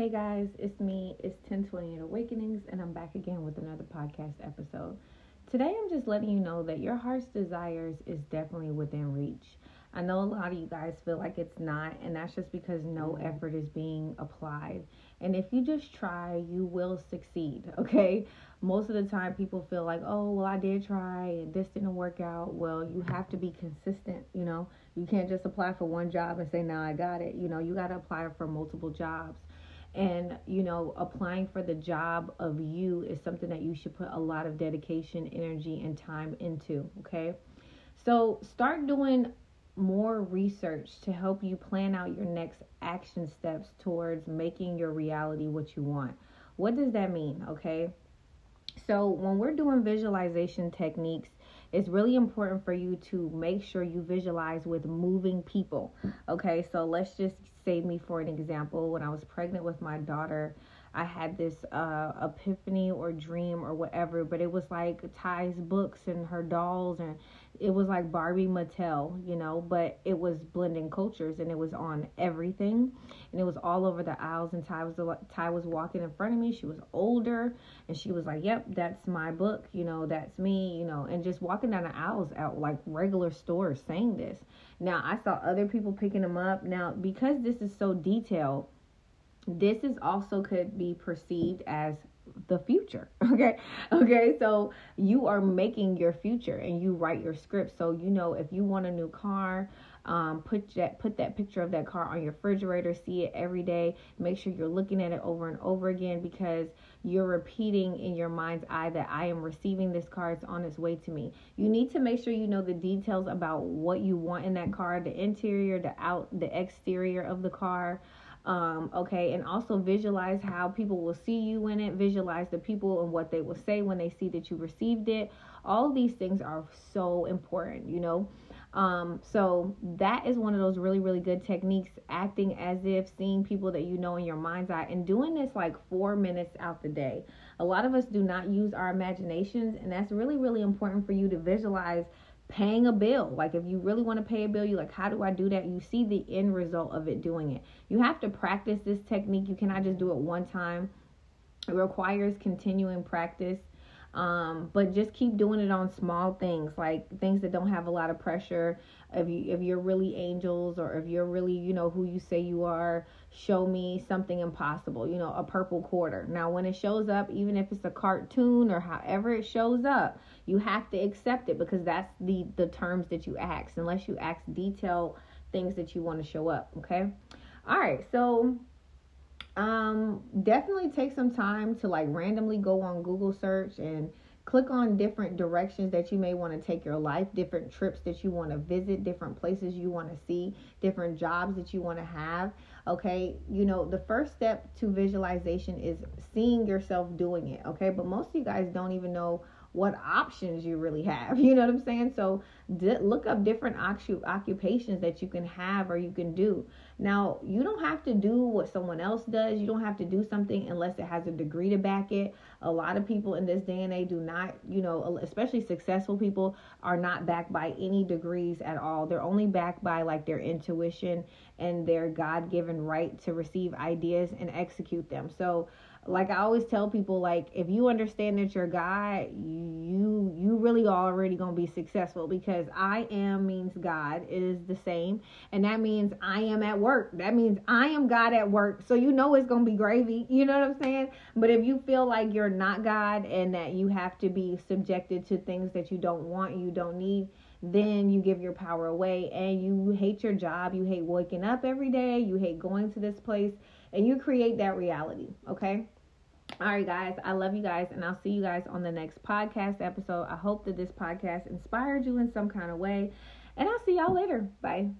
Hey guys, it's me. It's 1028 Awakenings, and I'm back again with another podcast episode. Today, I'm just letting you know that your heart's desires is definitely within reach. I know a lot of you guys feel like it's not, and that's just because no mm-hmm. effort is being applied. And if you just try, you will succeed, okay? Most of the time, people feel like, oh, well, I did try and this didn't work out. Well, you have to be consistent, you know? You can't just apply for one job and say, now I got it. You know, you got to apply for multiple jobs and you know applying for the job of you is something that you should put a lot of dedication energy and time into okay? So start doing more research to help you plan out your next action steps towards making your reality what you want. What does that mean okay? So when we're doing visualization techniques it's really important for you to make sure you visualize with moving people. Okay, so let's just say me for an example. When I was pregnant with my daughter, I had this uh, epiphany or dream or whatever, but it was like Ty's books and her dolls, and it was like Barbie Mattel, you know, but it was blending cultures and it was on everything, and it was all over the aisles. And Ty was Ty was walking in front of me. She was older, and she was like, "Yep, that's my book, you know, that's me, you know," and just walking down the aisles at like regular stores saying this. Now I saw other people picking them up. Now because this is so detailed this is also could be perceived as the future okay? Okay so you are making your future and you write your script. So you know if you want a new car um, put that put that picture of that car on your refrigerator see it every day. Make sure you're looking at it over and over again because you're repeating in your mind's eye that i am receiving this car. It's on its way to me. You need to make sure you know the details about what you want in that car the interior the out the exterior of the car um, okay, and also visualize how people will see you in it, visualize the people and what they will say when they see that you received it. All these things are so important, you know. Um, so that is one of those really, really good techniques, acting as if seeing people that you know in your mind's eye and doing this like four minutes out the day. A lot of us do not use our imaginations, and that's really, really important for you to visualize paying a bill. Like if you really want to pay a bill, you're like, how do I do that? You see the end result of it doing it. You have to practice this technique. You cannot just do it one time. It requires continuing practice. Um, but just keep doing it on small things, like things that don't have a lot of pressure. If you if you're really angels or if you're really, you know, who you say you are, show me something impossible, you know, a purple quarter. Now when it shows up, even if it's a cartoon or however it shows up, you have to accept it because that's the the terms that you ask, unless you ask detailed things that you want to show up, okay? All right, so um definitely take some time to like randomly go on Google search and click on different directions that you may want to take your life, different trips that you want to visit, different places you want to see, different jobs that you want to have. Okay, you know, the first step to visualization is seeing yourself doing it. Okay, but most of you guys don't even know what options you really have. You know what I'm saying? So d- look up different occupations that you can have or you can do. Now, you don't have to do what someone else does. You don't have to do something unless it has a degree to back it. A lot of people in this day and age do not, you know, especially successful people are not backed by any degrees at all. They're only backed by like their intuition and their God-given right to receive ideas and execute them. So, like I always tell people like if you understand that you're God, you you really already going to be successful because I am means God is the same and that means I am at work. That means I am God at work. So you know it's going to be gravy. You know what I'm saying? But if you feel like you're not God and that you have to be subjected to things that you don't want, you don't need, then you give your power away and you hate your job, you hate waking up every day, you hate going to this place and you create that reality, okay? All right, guys, I love you guys, and I'll see you guys on the next podcast episode. I hope that this podcast inspired you in some kind of way, and I'll see y'all later. Bye.